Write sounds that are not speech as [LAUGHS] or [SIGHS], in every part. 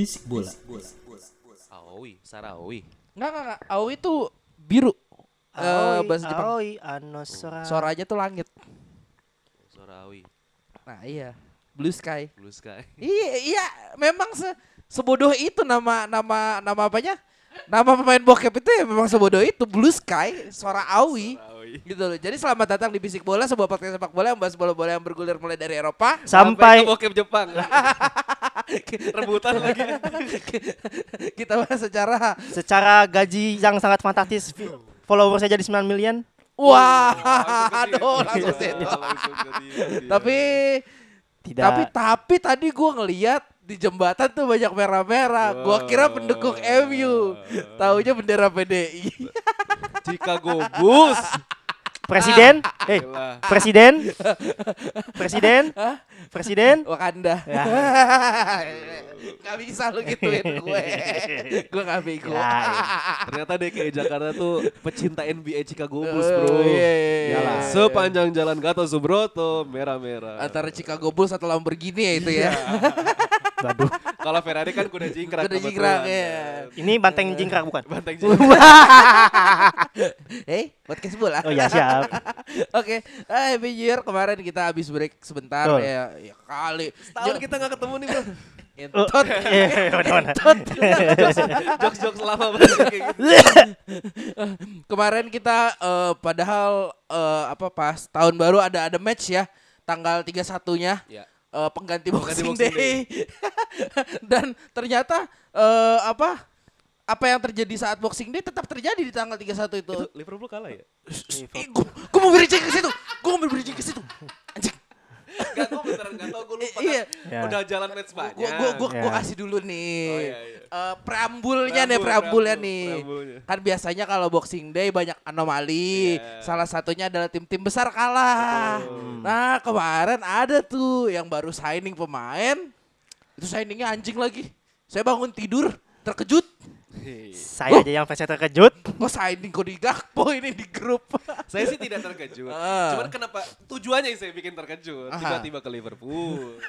Bisik bola. Aoi, Sarawi. Enggak, enggak, enggak. Aoi itu biru. Eh, Aoi, bahasa Jepang. Aoi, Anosora. Suaranya tuh langit. Sarawi. Nah, iya. Blue sky. Blue Sky. [LAUGHS] Iya, iya, memang se sebodoh itu nama nama nama apanya? Nama pemain bokep itu ya memang sebodoh itu Blue Sky, suara Aoi. Gitu loh. Jadi selamat datang di Bisik Bola, sebuah podcast sepak bola yang membahas bola-bola yang bergulir mulai dari Eropa Sampai ke bokep Jepang. [LAUGHS] Rebutan lagi. [LAUGHS] kita bahas secara secara gaji yang sangat fantastis followersnya jadi 9 million. wah, aduh langsung situ. Dia. Tapi Tidak. tapi tapi tadi gua ngeliat di jembatan tuh banyak merah-merah. Gua kira pendukung MU. Taunya bendera PDI. Chicago Bulls. Presiden, eh, Gila. presiden, [LAUGHS] presiden, presiden. Wakanda. Ya. [LAUGHS] gak bisa lu gituin gue. [LAUGHS] gue gak bego. Ya, ya. Ternyata DKI Jakarta tuh pecinta NBA Chicago Bulls, Eh, Bro. iya, iya, iya. Iyalah. Sepanjang jalan Gatot Subroto merah-merah. Antara Chicago Bulls atau Lamborghini ya itu ya. Waduh, Kalau Ferrari kan kuda jingkrak. Udah kebetulan. jingkrak ya. ini banteng jingkrak bukan? Banteng [LAUGHS] jingkrak. Eh, podcast bola. Oh ya siap. [LAUGHS] Oke, eh Happy New Year kemarin kita habis break sebentar Betul. ya, ya kali. Tahun kita gak ketemu nih, Bro. [LAUGHS] Oh, Entot. eh, mana-mana. Jokes-jokes lama banget kayak gitu. Kemarin kita eh, padahal eh, apa pas tahun baru ada ada match ya tanggal 31-nya. Ya. Eh, pengganti Pengganti Boxing, Boxing Day. [LAUGHS] Dan ternyata eh, apa apa yang terjadi saat Boxing Day tetap terjadi di tanggal 31 itu. Itu Liverpool kalah ya? Gua mau bridging ke situ. Gua mau bridging ke situ. Gak, gue beneran gak tau, gue lupa I- iya. kan. Ya. Udah jalan match banyak. Gua gua gua, gua Ya. kasih dulu nih. Oh, iya, iya. Eh, preambulnya nih, Preambul, preambulnya preambul, nih. preambulnya. Kan biasanya kalau Boxing Day banyak anomali. Iya. Salah satunya adalah tim-tim besar kalah. Nah, kemarin ada tuh yang baru signing pemain. Itu signingnya anjing lagi. Saya bangun tidur terkejut. Saya aja yang fans terkejut. Kok signing Cody Gakpo ini di grup? [LAUGHS] Saya sih tidak terkejut. Ah. Cuman kenapa tujuannya yang saya bikin terkejut. Aha. Tiba-tiba ke Liverpool.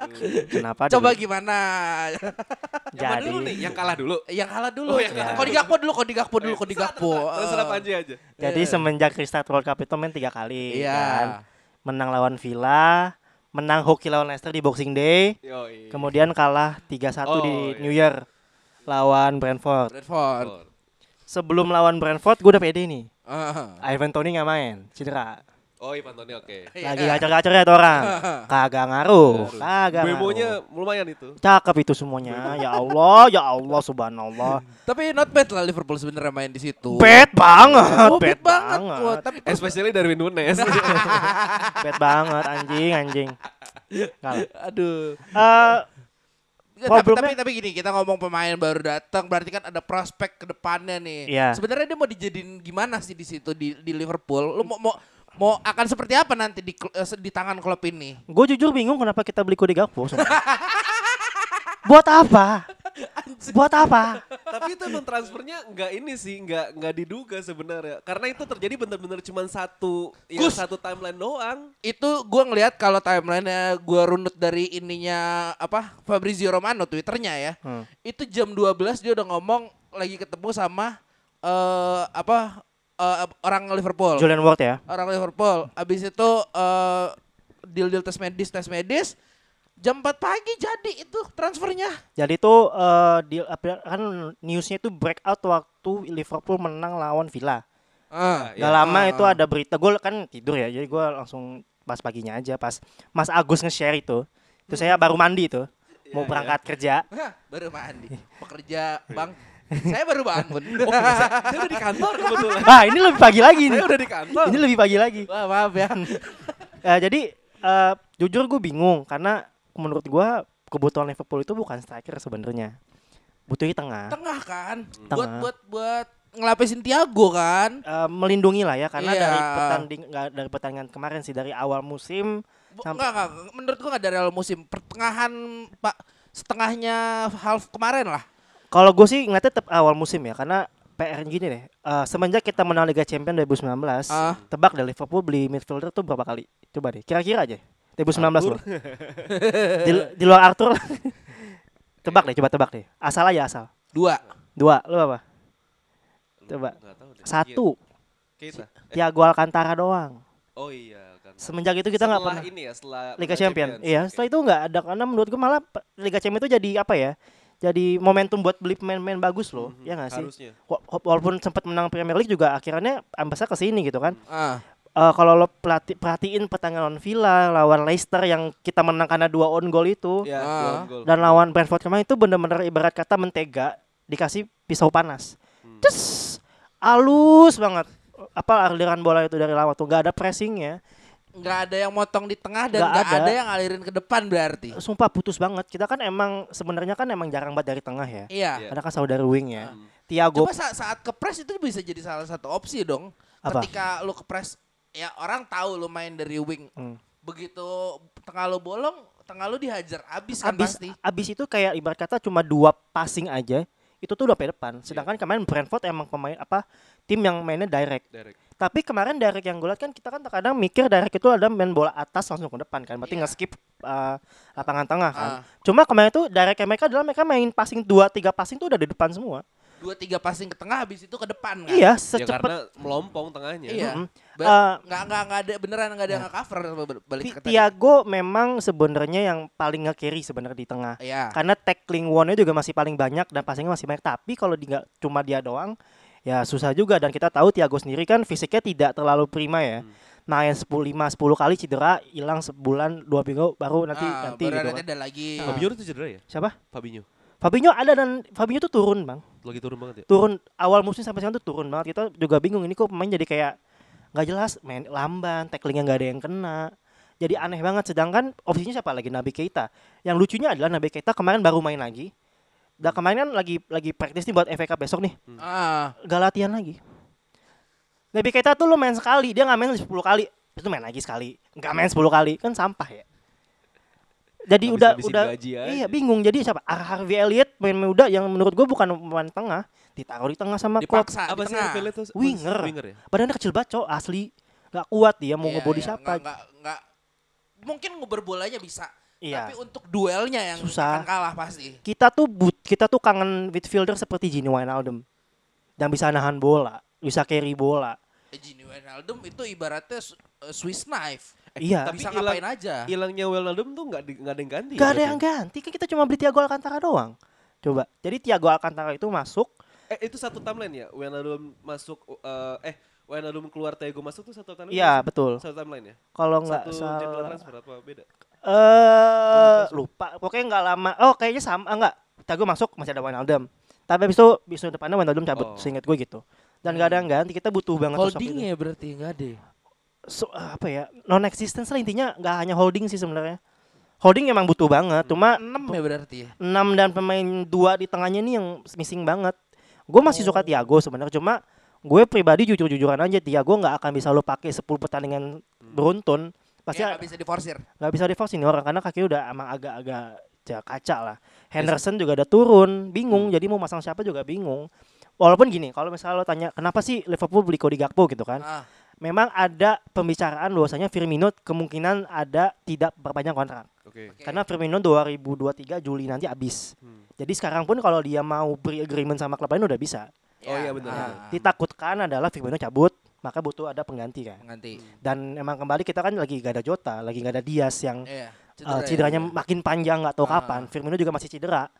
Aduh. [LAUGHS] Kenapa? Coba dulu? gimana? [LAUGHS] Yang mana Jadi dulu nih? Yang kalah dulu. Yang kalah dulu. Oh, yang kalah Cody Gakpo dulu, Cody Gakpo dulu, Cody Gakpo. Terserah Eh. Panji aja. jadi Iya. semenjak restart World Cup itu main tiga kali. Iya. kan. Menang lawan Villa, menang hoki lawan Leicester di Boxing Day, Yoi. kemudian kalah 3-1 Oh, di iya. New Year lawan Brentford. Brentford. Oh. Sebelum lawan Brentford gue udah pede nih. Ah. Ivan Toni nggak main, cedera. Oh, Ivan Toni oke. Lagi gacor-gacor ya tuh orang. [LAUGHS] Kagak ngaruh, kagak Memonya ngaruh. lumayan itu. Cakep itu semuanya. Ya Allah, ya Allah subhanallah. Tapi not bad lah Liverpool sebenarnya main di situ. Bad banget, Oh, bad bad banget. banget. Wah, tapi Especially Darwin Nunes. [LAUGHS] Bad banget anjing, anjing. Kalah. aduh. Tapi, Problemnya- tapi tapi gini, kita ngomong pemain baru datang, berarti kan ada prospek ke depannya nih. Iya. Sebenarnya dia mau dijadiin gimana sih di situ di, di Liverpool? Lu mau mau mau akan seperti apa nanti di eh, di tangan klub ini? gue jujur bingung kenapa kita beli Kode Gakpo. [LAUGHS] Buat apa? Buat apa? Tapi itu emang transfernya nggak ini sih, nggak nggak diduga sebenarnya. Karena itu terjadi benar-benar cuma satu, ya satu timeline doang. Itu gua ngelihat kalau timelinenya gua runut dari ininya apa Fabrizio Romano twitternya ya. Hmm. Itu jam 12 dia udah ngomong lagi ketemu sama eh apa eh, orang Liverpool. Julian Ward ya. orang Liverpool. Abis itu eh deal-deal tes medis, tes medis. Jam 4 pagi jadi itu transfernya. Jadi itu eh, di kan newsnya itu breakout waktu Liverpool menang lawan Villa. Ah, Gak lama itu ada berita gue kan tidur ya, jadi gue langsung pas paginya aja pas Mas Agus nge-share itu. Itu saya baru mandi itu. mau berangkat kerja. Hah, baru mandi. [LAUGHS] Pekerja, Bang. Saya baru bangun. [LAUGHS] Saya udah di kantor [LAUGHS] kebetulan. Ah, ini lebih pagi lagi nih. Saya udah di kantor. Ini lebih pagi lagi. Wah, maaf ya. Eh, jadi eh, jujur gue bingung karena menurut gue kebutuhan Liverpool itu bukan striker sebenarnya. Butuhnya tengah. Tengah kan. Tengah. Buat buat buat ngelapisin Tiago kan. Eh, melindungi lah ya karena Iya. dari pertanding nggak dari pertandingan kemarin sih dari awal musim Bu- Sampai- Enggak, enggak. Menurut gua enggak dari awal musim. Pertengahan Pak setengahnya half kemarin lah. Kalau gue sih ngeliatnya tetap awal musim ya karena PR gini deh. eh, semenjak kita menang Liga Champions 2019, Ah. tebak deh Liverpool beli midfielder tuh berapa kali? Coba deh, kira-kira aja. 2019 loh. [LAUGHS] di, di luar Arthur. [LAUGHS] tebak deh, coba tebak deh. Asal aja asal. Dua. Dua, lu apa? Coba. Satu, Keita. Eh, Thiago Alcantara doang. oh iya kan. Semenjak itu kita nggak pernah ini ya, setelah Liga Champion. Iya, setelah itu nggak ada karena menurut gue malah Liga Champion itu jadi apa ya? Jadi momentum buat beli pemain-pemain bagus loh, Mhm, ya nggak sih? Harusnya. Wa- walaupun sempat menang Premier League juga akhirnya ambasnya ke sini gitu kan. Ah. Eh, kalau lo pelati- perhatiin pertandingan lawan Villa, lawan Leicester yang kita menang karena dua on goal itu Ya, Ah. gol. dan lawan Brentford kemarin itu bener-bener ibarat kata mentega dikasih pisau panas. Hmm. Terus halus banget. Apa aliran bola itu dari lawan tuh nggak ada pressingnya. Enggak ada yang motong di tengah dan Nggak enggak ada. ada. yang alirin ke depan berarti. Sumpah putus banget. Kita kan emang sebenarnya kan emang jarang banget dari tengah ya. Iya. Iya. Karena kan saudara wing ya. Hmm. Tiago Coba saat, saat ke press itu bisa jadi salah satu opsi dong. Apa? Ketika lu ke press ya orang tahu lu main dari wing. Hmm. Begitu tengah lu bolong, tengah lu dihajar abis kan abis pasti. abis itu kayak ibarat kata cuma dua passing aja itu tuh udah pe depan. Sedangkan kemarin Brentford emang pemain apa tim yang mainnya direct. Derek. Tapi kemarin direct yang gue lihat kan kita kan terkadang mikir direct itu ada main bola atas langsung ke depan kan. Berarti Iya. nge-skip uh, lapangan tengah kan. Ah. Cuma kemarin tuh direct mereka adalah mereka main passing dua tiga passing tuh udah di depan semua. Dua tiga passing ke tengah habis itu ke depan kan. Iya, Ya secepat karena melompong tengahnya. Iya. Mm-mm. Ba- Eh, nggak nggak nggak ada beneran nggak ada yang nge-cover balik Ti- ke tadi. Tiago memang sebenarnya yang paling nge-carry sebenarnya di tengah. Iya. Karena tackling one-nya juga masih paling banyak dan passingnya masih banyak. Tapi kalau di nggak cuma dia doang, ya susah juga. Dan kita tahu Tiago sendiri kan fisiknya tidak terlalu prima ya. Hmm. Main 10 5 10 kali cedera, hilang sebulan dua minggu baru nanti Ah, nanti baru gitu nanti kan. ada lagi. Fabinho itu cedera ya? Siapa? Fabinho. Fabinho ada dan Fabinho tuh turun, Bang. Lagi turun banget ya? Turun awal musim sampai sekarang tuh turun banget. Kita juga bingung ini kok pemain jadi kayak nggak jelas, main lamban, tacklingnya nggak ada yang kena. Jadi aneh banget. Sedangkan opsinya siapa lagi? Nabi Keita. Yang lucunya adalah Nabi Keita kemarin baru main lagi. Dan kemarin kan lagi lagi praktis nih buat FA Cup besok nih. Ah, Gak latihan lagi. Nabi Keita tuh lu main sekali, dia nggak main 10 kali. Itu main lagi sekali. Nggak main 10 kali. Kan sampah ya. Jadi udah Habis-habisin udah aja. iya bingung. Jadi siapa? Ar- Harvey Elliott main muda yang menurut gue bukan pemain tengah, ditaruh di tengah sama Klopp. dipaksa Apa sih. Rafael itu? Winger. Winger ya? Badannya kecil banget, cowok asli. Gak kuat dia mau Iya, ngebody iya, siapa. nggak- nggak- nggak- mungkin ngobrol bolanya bisa. Iya. Tapi untuk duelnya yang Susah. akan kalah pasti. Kita tuh but, kita tuh kangen midfielder seperti Gini Wijnaldum. Dan bisa nahan bola, bisa carry bola. Eh, Gini Wijnaldum itu ibaratnya eh, Swiss knife. [LAUGHS] iya. tapi bisa ngapain aja. Hilangnya Wijnaldum tuh nggak nggak ada yang ganti. Gak ya ada yang ganti, kan kita cuma beli Thiago Alcantara doang. Coba. Jadi Thiago Alcantara itu masuk Eh itu satu timeline ya? Wijnaldum masuk eh eh Wijnaldum keluar Thiago masuk tuh satu timeline. Iya, nggak betul. Satu timeline ya? Kalau nggak Satu jadwal salah transfer apa beda? eh lupa. Pokoknya nggak lama. Oh, kayaknya sama enggak. Thiago masuk masih ada Wijnaldum. Tapi habis itu bis depannya Wijnaldum cabut, Oh. seingat gue gitu. Dan gak ada yang ganti, kita butuh banget. Holdingnya berarti nggak ada. So, apa ya? Non existence lah intinya nggak hanya holding sih sebenarnya. Holding emang butuh banget, cuma 6 ya berarti ya. 6 dan pemain dua di tengahnya nih yang missing banget. Gue masih suka Tiago sebenarnya cuma gue pribadi jujur-jujuran aja Tiago nggak akan bisa lo pakai 10 pertandingan beruntun. Pasti Ya, nggak bisa diforsir. nggak bisa di force ini orang karena kakinya udah emang agak-agak ja- kaca lah. Henderson juga udah turun, bingung. Jadi mau masang siapa juga bingung. Walaupun gini, kalau misalnya lo tanya kenapa sih Liverpool beli Cody Gakpo gitu kan? Ah, Memang ada pembicaraan bahwasanya Firmino kemungkinan ada tidak perpanjang kontrak. Oke. oke. Karena Firmino 2023 Juli nanti habis. Hmm. Jadi sekarang pun kalau dia mau beri agreement sama klub lain udah bisa. Oh iya, benar, ah, benar. Ditakutkan adalah Firmino cabut, maka butuh ada pengganti kan. Nanti. Dan emang kembali kita kan lagi gak ada Jota, lagi gak ada Dias yang Iya. uh, ya. cederanya makin panjang nggak tahu Ah. kapan. Firmino juga masih cedera.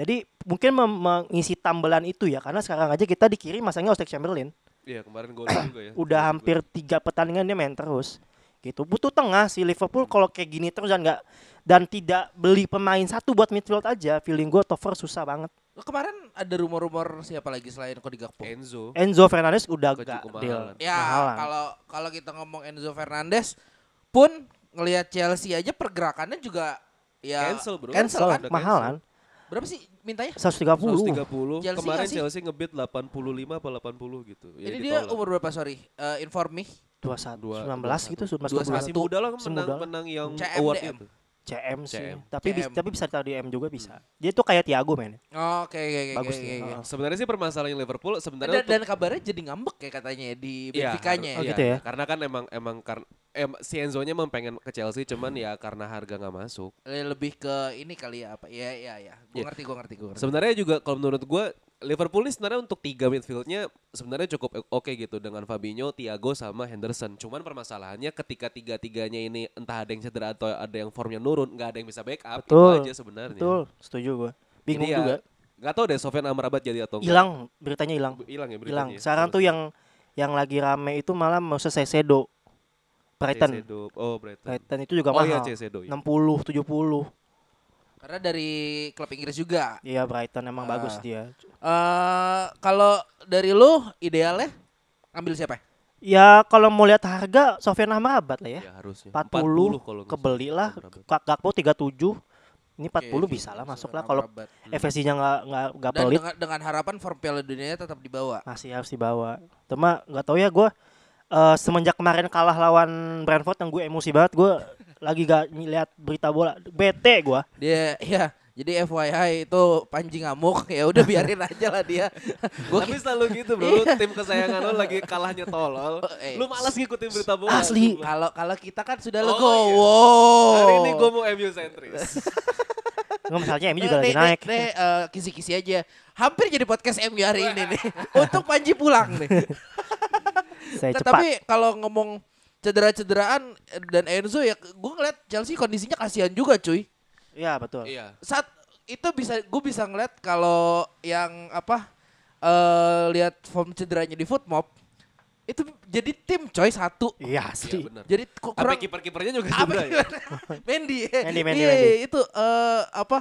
Jadi mungkin mem- mengisi tambelan itu ya karena sekarang aja kita dikirim masangnya Oxlade Chamberlain. Iya kemarin gol juga ya. [CLEARS THROAT] Udah hampir tiga pertandingan dia main terus. gitu. Butuh tengah si Liverpool kalau kayak gini terus dan nggak dan tidak beli pemain satu buat midfield aja, feeling gue Tover susah banget. Kemarin ada rumor-rumor siapa lagi selain Cody Gakpo? Enzo. Enzo Fernandez udah gak cukup deal. Ya kalau kalau kita ngomong Enzo Fernandez pun ngelihat Chelsea aja pergerakannya juga ya Cancel, bro. Cancel kan? Udah mahalan Berapa sih mintanya? 130. 130. Chelsea Kemarin sih? Chelsea ngebid 85 apa 80 gitu. Ya, Ini dia ditolak. umur berapa sorry? Eh, inform me. 21 Dua- 19 gitu, 19 Dua- 20. Masih muda lah menang, menang yang CM, award itu. CM sih. CM. Tapi bis- CM. tapi bisa taruh di M juga bisa. Dia tuh kayak Thiago men. Oh, Oke oke oke Bagus oke, dia. oke. Heeh. Sebenarnya sih permasalahan Liverpool sebenarnya Dan, untuk- dan kabarnya jadi ngambek ya katanya di Iya, Benfica-nya. Oh, ya. gitu ya? Karena kan emang emang karena em, si Enzo-nya emang pengen ke Chelsea cuman ya karena harga nggak masuk. Eh, Lebih ke ini kali ya apa? Iya iya iya. Gue Iya. ngerti gue ngerti gue ngerti. Sebenarnya juga kalau menurut gua Liverpool ini sebenarnya untuk tiga midfieldnya sebenarnya cukup oke gitu dengan Fabinho, Thiago sama Henderson. Cuman permasalahannya ketika tiga-tiganya ini entah ada yang cedera atau ada yang formnya nurun, nggak ada yang bisa backup Betul. itu aja sebenarnya. Betul, setuju gua. Bingung Jadi ya, juga. Nggak tahu deh Sofyan Amrabat jadi atau enggak. Hilang, beritanya hilang. Hilang ya Hilang. beritanya. Sekarang tuh yang yang lagi rame itu malah Moses Caicedo. Brighton. Oh, Brighton. Brighton itu juga Oh iya mahal. Caicedo. iya. 60, 70. Karena dari klub Inggris juga. Iya Brighton emang Ah. bagus dia. Eh kalau dari lu idealnya ambil siapa? Ya kalau mau lihat harga Sofyan Amrabat lah ya. Ya harusnya. 40, kalau nggak kebeli salah. lah. Gakpo 37. Ini 40 Oke, bisa lah masuk lah kalau Amrabat. Hmm. FSC-nya nggak nggak nggak Dan pelit dengan, dengan harapan form Piala Dunia tetap dibawa. masih harus dibawa. Cuma nggak tahu ya gue eh, semenjak kemarin kalah lawan Brentford yang gue emosi banget gue lagi gak lihat berita bola bete gue. Dia ya jadi FYI itu Panji ngamuk [LAUGHS] ya udah biarin aja lah dia. [LAUGHS] Gua Tapi selalu gitu bro, lu tim kesayangan lu lagi kalahnya tolol. Eh. Lu malas ngikutin berita bola. Asli. kalau kalau kita kan sudah Oh, legowo. Hari ini gue mau MU sentris. [LAUGHS] Nggak misalnya Emi juga Eh, lagi nih, naik. nih, eh, kisi-kisi aja. Hampir jadi podcast MU hari ini nih. Untuk Panji pulang nih. Saya Nah, cepat. tapi kalau ngomong cedera-cederaan dan Enzo ya gue ngeliat Chelsea kondisinya kasihan juga cuy. Iya betul. Iya. Saat itu bisa gue bisa ngeliat kalau yang apa eh lihat form cederanya di Footmob itu jadi tim coy satu. Iya Iya asli. benar. Jadi kurang kiper-kipernya juga apa cedera ya. [LAUGHS] Mendy. Mendy, Mendy, Iya, Mendy. itu eh apa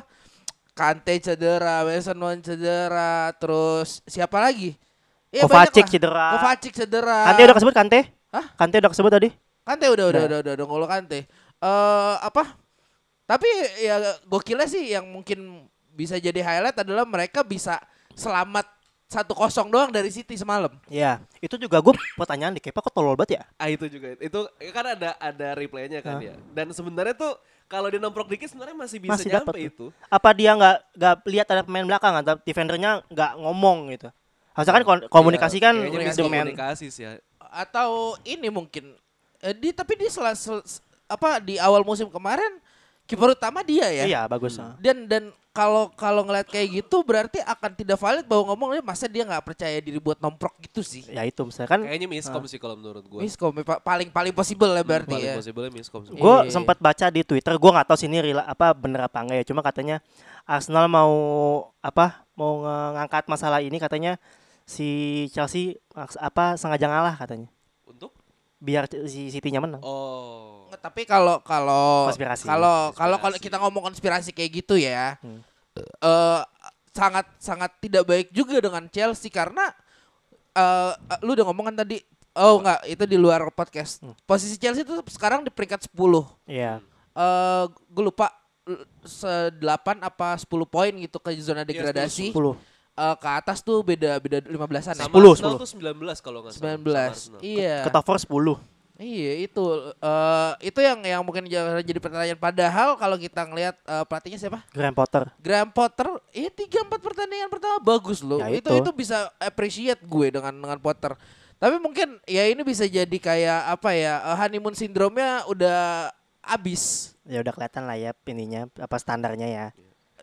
Kante cedera, Mason Mount cedera, terus siapa lagi? Iya, Kovacic cedera. Kovacic cedera. Kante udah kesebut Kante? Hah? Kante udah kesebut tadi? Kante udah udah Udah. udah udah, udah ngolo Kante. Eh apa? Tapi ya gokilnya sih yang mungkin bisa jadi highlight adalah mereka bisa selamat satu kosong doang dari City semalam. Iya. Itu juga gue pertanyaan di Kepa kok tolol banget ya? Ah itu juga. Itu kan ada ada replaynya kan ya. Dan sebenarnya tuh kalau dia nomprok dikit sebenarnya masih bisa Masih nyampe dapet itu. Apa dia nggak nggak lihat ada pemain belakang atau defendernya nggak ngomong gitu? Harusnya kan komunikasi kan Kayaknya komunikasi komunikasi sih ya. Atau ini mungkin eh, di tapi di sela, sel- apa di awal musim kemarin kiper utama dia ya. Iya bagus. ah. Dan dan kalau kalau ngeliat kayak gitu berarti akan tidak valid bahwa ngomongnya masa dia nggak percaya diri buat nomprok gitu sih. Ya itu misalkan Kayaknya miskom sih kalau menurut gue. Miskom pa- paling paling possible ya berarti Paling ya. possible miskom sih. gue Iya. sempat baca di Twitter, gue nggak tahu sih ini rela- apa bener apa enggak ya. Cuma katanya Arsenal mau apa mau ngangkat masalah ini katanya si Chelsea apa sengaja ngalah katanya Untuk? biar si City-nya menang. Oh. Nggak, Tapi kalau kalau Konspirasi. kalau kalau kalau kita ngomong konspirasi kayak gitu ya, Hmm. eh, sangat sangat tidak baik juga dengan Chelsea karena eh lu udah ngomong kan tadi, oh enggak itu di luar podcast. Hmm. Posisi Chelsea itu sekarang di peringkat 10 Iya. eh gue lupa l- sedelapan apa 10 poin gitu ke zona degradasi. 10. Eh, ke atas tuh beda beda 15-an ya. Sama 10, Arsenal 10. tuh 19 kalau nggak salah. 19. sama Arsenal. Iya. Ke top 4 10. Iya itu eh itu yang yang mungkin jadi jadi pertanyaan padahal kalau kita ngelihat eh, pelatihnya siapa? Graham Potter. Graham Potter, iya tiga empat pertandingan pertama bagus loh. Ya, itu. itu. itu bisa appreciate gue dengan dengan Potter. Tapi mungkin ya ini bisa jadi kayak apa ya eh, honeymoon syndrome-nya udah abis. Ya udah kelihatan lah ya ininya apa standarnya ya.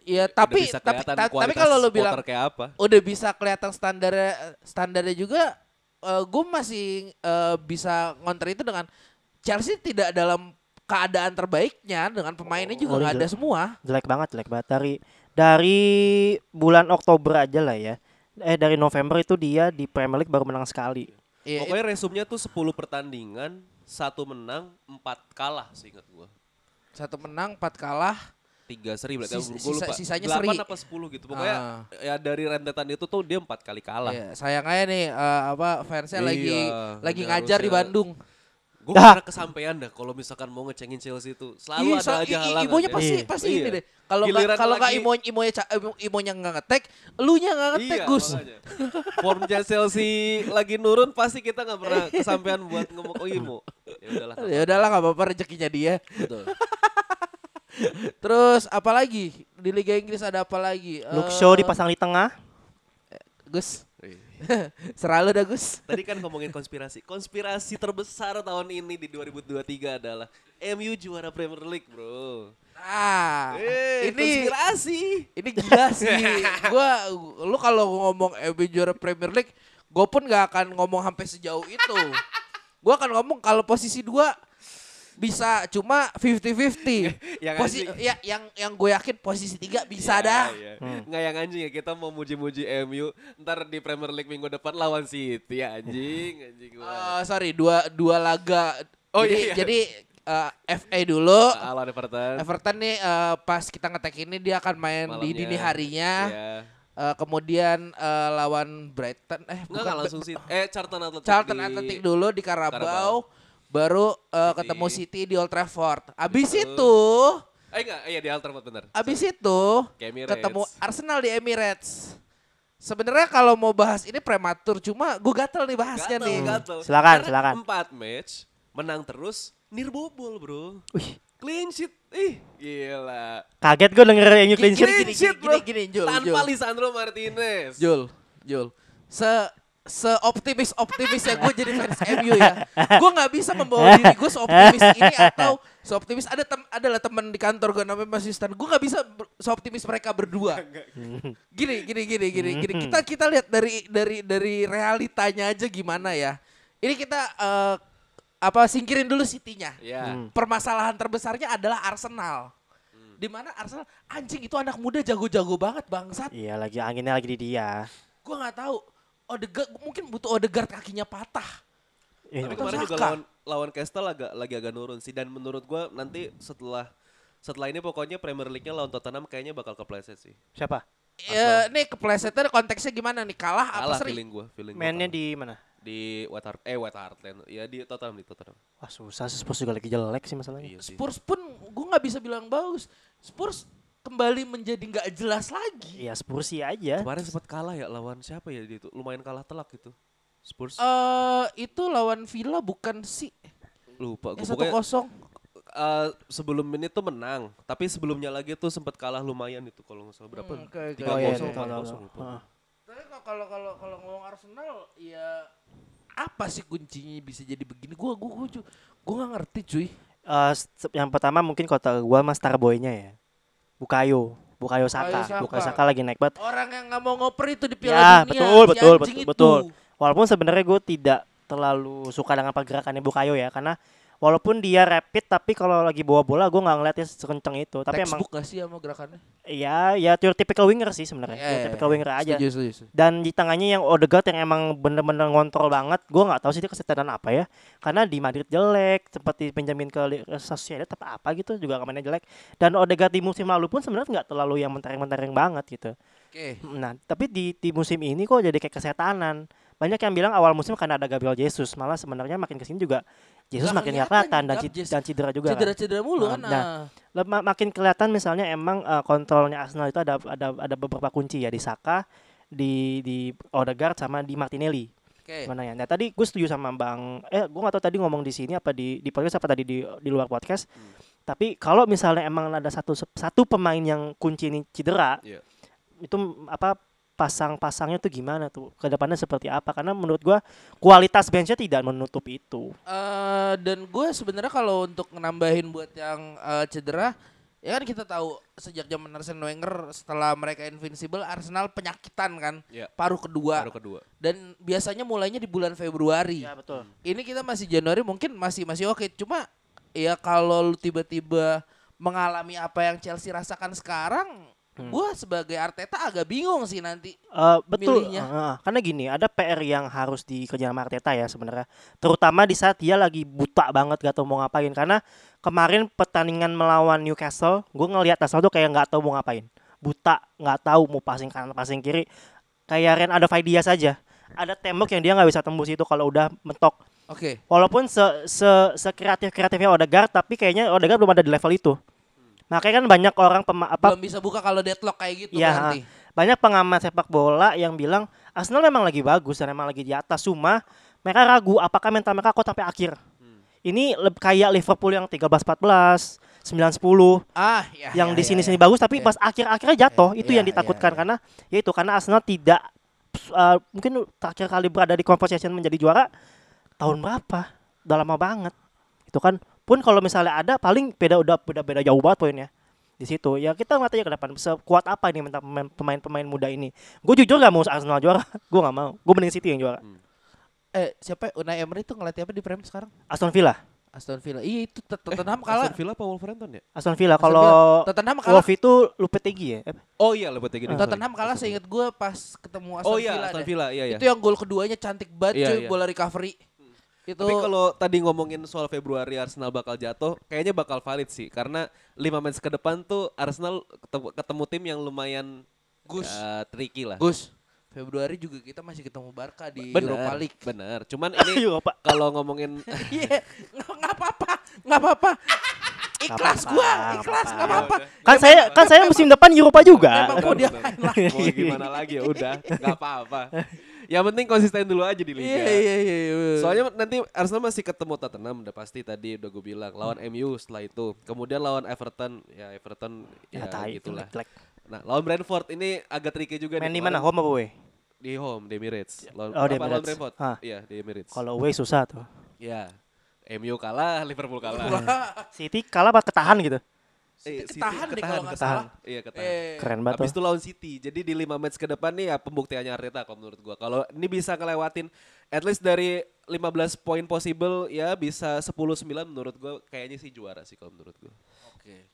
Ya Udah tapi bisa tapi, ta- tapi kalau lo bilang kayak apa? udah bisa kelihatan standarnya standarnya juga eh, gue masih eh, bisa ngonter itu dengan Chelsea tidak dalam keadaan terbaiknya dengan pemainnya juga Oh, nggak iya. ada semua. Jelek banget, jelek banget dari dari bulan Oktober aja lah ya. Eh dari November itu dia di Premier League baru menang sekali. Iya, Pokoknya resumnya tuh 10 pertandingan satu menang, empat kalah seingat gua. Satu menang, empat kalah. Tiga seri berarti Sis- gua sisa- lupa. sisanya Delapan seri. apa sepuluh gitu. Pokoknya Ah. ya dari rentetan itu tuh dia empat kali kalah. Iya, sayang aja nih eh, apa fansnya lagi Iya, lagi ini ngajar di Bandung. Gue Dah. pernah kesampaian dah kalau misalkan mau ngecengin Chelsea itu selalu Ih, ada so- aja halangan. Imonya ya. pasti Iya. pasti Iya. ini deh. Kalau nggak kalau nggak lagi- imo imonya ca- imo- imonya nggak ngetek, elunya nggak ngetek Iya, Gus. Formnya Chelsea lagi nurun pasti kita nggak pernah kesampaian buat ngomong oh Imo. Ya udahlah. Ya udahlah nggak apa-apa rezekinya dia. Betul. Terus apa lagi di Liga Inggris ada apa lagi? Luke Eh, Shaw dipasang di tengah. Gus, Iya. [LAUGHS] seralu dah Gus. Tadi kan ngomongin konspirasi. Konspirasi terbesar tahun ini di 2023 adalah MU juara Premier League, Bro. Nah, Eh, ini konspirasi. ini gila [LAUGHS] sih. gua lu kalau ngomong MU juara Premier League, gue pun nggak akan ngomong sampai sejauh itu. Gua akan ngomong kalau posisi dua bisa cuma 50-50. [LAUGHS] Yang Posi anjing. ya yang yang gue yakin posisi tiga bisa Ya, dah. ya. Nggak yang anjing ya kita mau muji-muji MU ntar di Premier League minggu depan lawan City anjing anjing gua. Eh, sorry dua dua laga. Oh, jadi iya, iya. jadi eh, FA dulu. Lawan Everton. Everton nih eh, pas kita ngetek ini dia akan main di Malamnya. dini harinya. Iya. Eh, kemudian eh, lawan Brighton eh Enggak bukan langsung City. Eh Charlton Athletic. Charlton di- Athletic dulu di Carabao, Carabao. Baru eh, City. ketemu City di Old Trafford. Abis Betul. itu, Eh enggak, iya di Old Trafford bener. abis itu ketemu Arsenal di Emirates. Sebenarnya kalau mau bahas ini prematur, cuma gue gatel nih bahasnya Gatel, nih. gatel. Silakan, Karena silakan. Empat match, menang terus, nirbobol bro. Wih, Clean sheet, ih gila. kaget gue denger MU clean sheet. Gini, Clean sheet gini, bro. gini, Jul, Tanpa Jul. Lisandro Martinez. Jul, Jul. Se seoptimis optimisnya gue jadi fans MU ya. Gue nggak bisa membawa diri gue seoptimis ini atau seoptimis ada tem adalah teman di kantor gue namanya Mas Yustan. Gue nggak bisa seoptimis mereka berdua. Gini, gini, gini, gini, gini. Kita kita lihat dari dari dari realitanya aja gimana ya. Ini kita eh, apa singkirin dulu City-nya. Ya. Hmm. Permasalahan terbesarnya adalah Arsenal. Di mana Arsenal anjing itu anak muda jago-jago banget bangsat. Iya lagi anginnya lagi di dia. Gue nggak tahu. Odegaard mungkin butuh Odegaard kakinya patah. Eh, Tapi kemarin juga lawan lawan Castle agak lagi agak nurun sih dan menurut gua nanti setelah setelah ini pokoknya Premier League-nya lawan Tottenham kayaknya bakal kepleset sih. siapa? Ya, nih keplesetnya konteksnya gimana nih? Kalah, apa Kalah seri? feeling gua, feeling gua Mainnya di mana? di White Hart eh White Hart Lane. Ya di Tottenham di Tottenham. Wah susah sih Spurs juga lagi jelek sih masalahnya. Iya sih. Spurs pun gue nggak bisa bilang bagus. Spurs kembali menjadi nggak jelas lagi. Iya Spurs sih aja. Kemarin sempat kalah ya lawan siapa ya itu? Lumayan kalah telak gitu. Spurs Eh itu lawan Villa bukan sih? lupa gua satu kosong. eh, sebelum ini tuh menang, tapi sebelumnya lagi tuh sempat kalah lumayan itu kalau nggak salah berapa? Hmm. Tiga Oh iya, kosong, tahu, empat kosong, lupa. Tapi kalau kalau kalau ngomong Arsenal ya apa sih kuncinya bisa jadi begini? Gua gua gua, ju- gua nggak ngerti cuy. Eh, se- yang pertama mungkin kota gua mas Starboy-nya ya. Bukayo, Bukayo Saka. Saka. Bukayo Saka lagi naik banget. Orang yang nggak mau ngoper itu di Ya, Piala Dunia. betul, si betul, betul, itu. betul. Walaupun sebenarnya gue tidak terlalu suka dengan pergerakannya Bukayo ya karena walaupun dia rapid tapi kalau lagi bawa bola gue nggak ngeliatnya sekenceng itu tapi emang Textbook gak sih sama gerakannya? ya ya your typical winger sih sebenarnya Ya, Your ya, typical ya. winger aja Setuju, setuju, setuju. dan di tengahnya yang Odegaard yang emang bener-bener ngontrol banget gue nggak tahu sih dia kesetanan apa ya karena di Madrid jelek sempat dipinjamin ke Li- Sociedad apa apa gitu juga mainnya jelek dan Odegaard di musim lalu pun sebenarnya nggak terlalu yang mentereng-mentereng banget gitu Oke. Nah, tapi di di musim ini kok jadi kayak kesetanan. Banyak yang bilang awal musim karena ada Gabriel Jesus, malah sebenarnya makin ke sini juga Jesus Nggak makin nggak kelihatan kelihatan dan, dan cedera juga. kan. Cedera-cedera mulu Nah, kan. nah. nah. Makin kelihatan misalnya emang eh, kontrolnya Arsenal itu ada ada ada beberapa kunci ya di Saka, di di Odegaard sama di Martinelli. Oke. Mana ya? Nah tadi gue setuju sama Bang. Eh gue gak tahu tadi ngomong di sini apa di di podcast apa tadi di di luar podcast. Tapi kalau misalnya emang ada satu satu pemain yang kunci ini cedera, Iya. itu apa pasang-pasangnya tuh gimana tuh? Ke depannya seperti apa? Karena menurut gua kualitas benchnya tidak menutup itu. Eh, dan gue sebenarnya kalau untuk nambahin buat yang eh, cedera, ya kan kita tahu sejak zaman Arsene Wenger setelah mereka invincible, Arsenal penyakitan kan, Iya. paruh kedua. Baru kedua. Dan biasanya mulainya di bulan Februari. betul. Ini kita masih Januari mungkin masih masih oke, cuma ya kalau lu tiba-tiba mengalami apa yang Chelsea rasakan sekarang, Gua sebagai Arteta agak bingung sih nanti. Eh, betul. Milihnya. Heeh, karena gini, ada PR yang harus dikerjakan sama Arteta ya sebenarnya. Terutama di saat dia lagi buta banget gak tahu mau ngapain. Karena kemarin pertandingan melawan Newcastle, gue ngelihat Arsenal tuh kayak nggak tahu mau ngapain. Buta, nggak tahu mau passing kanan, passing kiri. Kayak Ren ada Faidia saja. Ada tembok yang dia nggak bisa tembus itu kalau udah mentok. Oke. Walaupun se se sekreatif kreatifnya Odegaard, tapi kayaknya Odegaard belum ada di level itu. Makanya kan banyak orang pema, apa Belum bisa buka kalau deadlock kayak gitu Iya, berarti. banyak pengamat sepak bola yang bilang Arsenal memang lagi bagus dan memang lagi di atas cuma mereka ragu apakah mental mereka kuat sampai akhir. Ini leb- kayak Liverpool yang 13 14, 9 10 Ah, ya. yang ya, di ya, sini ya. sini bagus tapi Iya. pas akhir-akhirnya jatuh itu Iya, yang ditakutkan iya, karena ya itu karena Arsenal tidak uh, mungkin terakhir kali berada di conversation menjadi juara tahun berapa? Udah lama banget. Itu kan pun kalau misalnya ada paling beda udah beda beda jauh banget poinnya di situ ya kita ngeliat aja ke depan sekuat apa ini mental pemain- pemain-pemain muda ini gue jujur gak mau Arsenal juara [LAUGHS] gue gak mau gue mending City yang juara Eh, siapa Unai Emery tuh ngelatih apa di Premier sekarang? Aston Villa Aston Villa. Iya itu Tot- Tottenham kalah. Aston Villa apa Wolverhampton ya? Aston Villa Aston kalau. Tottenham kalah. Wolf itu Lupetegi ya Eh, Oh iya lebih tinggi. Tottenham kalah seingat gue pas ketemu Aston Oh iya Villa. Aston deh. Villa iya iya. Itu yang gol keduanya cantik banget Iya, cuy, iya. bola recovery. Itu Tapi kalau tadi ngomongin soal Februari Arsenal bakal jatuh, kayaknya bakal valid sih karena 5 match ke depan tuh Arsenal ketemu, ketemu tim yang lumayan Gus. ya, tricky lah. Gus, Februari juga kita masih ketemu Barca di Bener, Europa League. bener. Cuman [LAUGHS] ini kalau ngomongin [LAUGHS] Iya, nggak nggak apa-apa, nggak apa-apa. Ikhlas gua, ikhlas apa-apa. nggak apa-apa. kan saya kan saya musim depan Eropa juga Emang mau dia lagi. mau gimana lagi ya udah, nggak apa-apa. [LAUGHS] Yang penting konsisten dulu aja di liga. Iya iya iya. iya. Soalnya nanti Arsenal masih ketemu Tottenham udah pasti tadi udah gue bilang lawan MU setelah itu. Kemudian lawan Everton ya Everton ya, ya, tai, gitulah. jelek. Nah, lawan Brentford ini agak tricky juga main nih. di mana home apa away Di home, di Emirates. Lawan, Oh, di apa, lawan Emirates. Brentford. Hah. Iya, di Emirates. kalau away susah tuh Ya. MU kalah, Liverpool kalah. City kalah apa ketahan gitu Eh, City City ketahan deh kalau nggak ketahan. salah. Iya, ketahan. Eh, keren banget Habis tuh itu lawan City. Jadi di 5 match ke depan nih ya pembuktiannya Arteta kalau menurut gua. Kalau ini bisa ngelewatin at least dari 15 poin possible ya bisa 10-9 menurut gua kayaknya sih juara sih kalau menurut gua. Oke.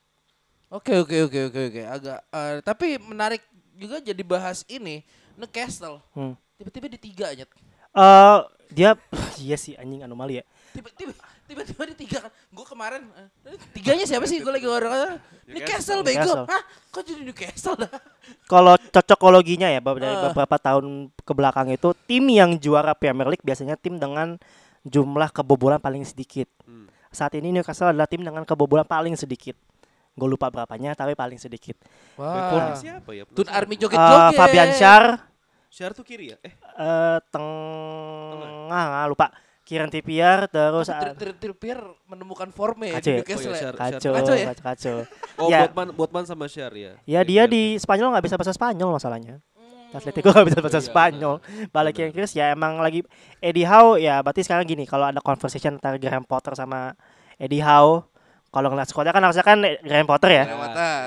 Oke oke oke oke oke agak eh, tapi menarik juga jadi bahas ini Newcastle. Hmm. Tiba-tiba di tiga aja. Eh, dia [SIGHS] iya sih anjing anomali ya Tiba-tiba tiba-tiba di tiga kan. Gue kemarin eh, tiganya siapa sih? Gue lagi orang Newcastle bego. Newcastle. Hah? Kok jadi Newcastle dah? kalau cocokologinya ya dari Ah. beberapa tahun ke belakang itu tim yang juara Premier League biasanya tim dengan jumlah kebobolan paling sedikit. Hmm. Saat ini Newcastle adalah tim dengan kebobolan paling sedikit. Gue lupa berapanya tapi paling sedikit. Backcourt Wah. siapa ya? Tun Army Eh, joget-joget. Fabian Schär Syar tuh kiri ya? Eh, eh tengah nggak lupa. Kieran Trippier terus Tri- Tri- Trippier menemukan formnya ya Kacau di? Newcastle. Oh iya, ya. Kacau, Kacau ya? kacau, kacau. [LAUGHS] Oh, Ya. Botman, Botman sama Syar ya. Ya dia di Spanyol nggak bisa bahasa Spanyol masalahnya. Atletico nggak bisa bahasa iya, Spanyol. Balik ke Inggris ya emang lagi Eddie Howe ya berarti sekarang gini kalau ada conversation antara Graham Potter sama Eddie Howe kalau ngeliat squadnya kan harusnya kan Graham Potter ya.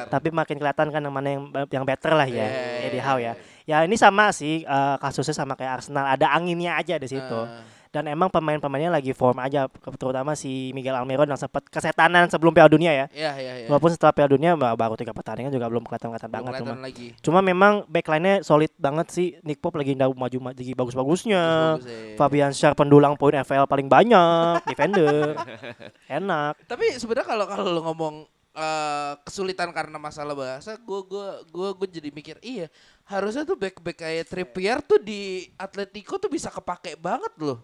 Tapi makin kelihatan kan yang mana yang yang better lah ya Iya, Eddie iya, Howe ya. Ya ini sama sih eh, kasusnya sama kayak Arsenal ada anginnya aja di situ. Ah. Dan emang pemain-pemainnya lagi form aja terutama si Miguel Almiron yang sempat kesetanan sebelum Piala Dunia ya. Iya iya iya. Walaupun setelah Piala Dunia ba- baru tiga pertandingan juga belum kelihatan-kelihatan banget cuma. lagi. Cuma memang backline-nya solid banget sih. Nick Pope lagi nda- maju lagi bagus-bagusnya. Bagus, ya. Fabian Schär pendulang poin FPL paling banyak, [LAUGHS] defender. Enak. Tapi sebenarnya kalau kalau lu ngomong eh, kesulitan karena masalah bahasa, gue gua gua gua jadi mikir iya harusnya tuh back back kayak Trippier tuh di Atletico tuh bisa kepake banget loh.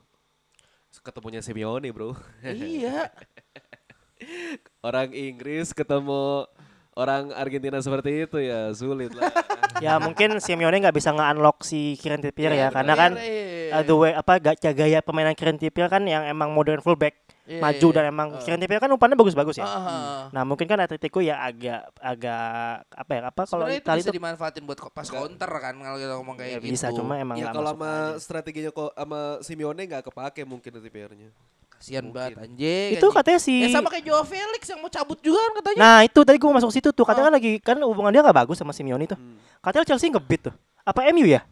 Ketemunya Simeone, Bro. iya. [LAUGHS] Orang Inggris ketemu orang Argentina seperti itu ya sulit lah. Ya mungkin Simeone nggak bisa nge-unlock si Kieran Trippier Iya, ya karena kan uh, the way apa ga- gaya permainan Kieran Trippier kan yang emang modern fullback Iya, maju iya. dan emang Ah. Kieran Trippier kan umpannya bagus-bagus ya. Ah, ah. Nah mungkin kan Atletico ya agak agak apa ya apa kalau Sebenarnya itu bisa itu dimanfaatin buat pas counter kan kalau kita ngomong kayak ya, gitu. bisa cuma emang ya kalau sama aja. strateginya kok sama Simeone nggak kepake mungkin Trippier-nya. kasihan Mungkin. banget anjing. itu anjing. katanya si Ya sama kayak Joao Felix yang mau cabut juga kan katanya. Nah itu tadi gue masuk situ tuh katanya kan lagi kan hubungan dia nggak bagus sama Simeone tuh. Hmm. Katanya Chelsea ngebit tuh. Apa MU ya?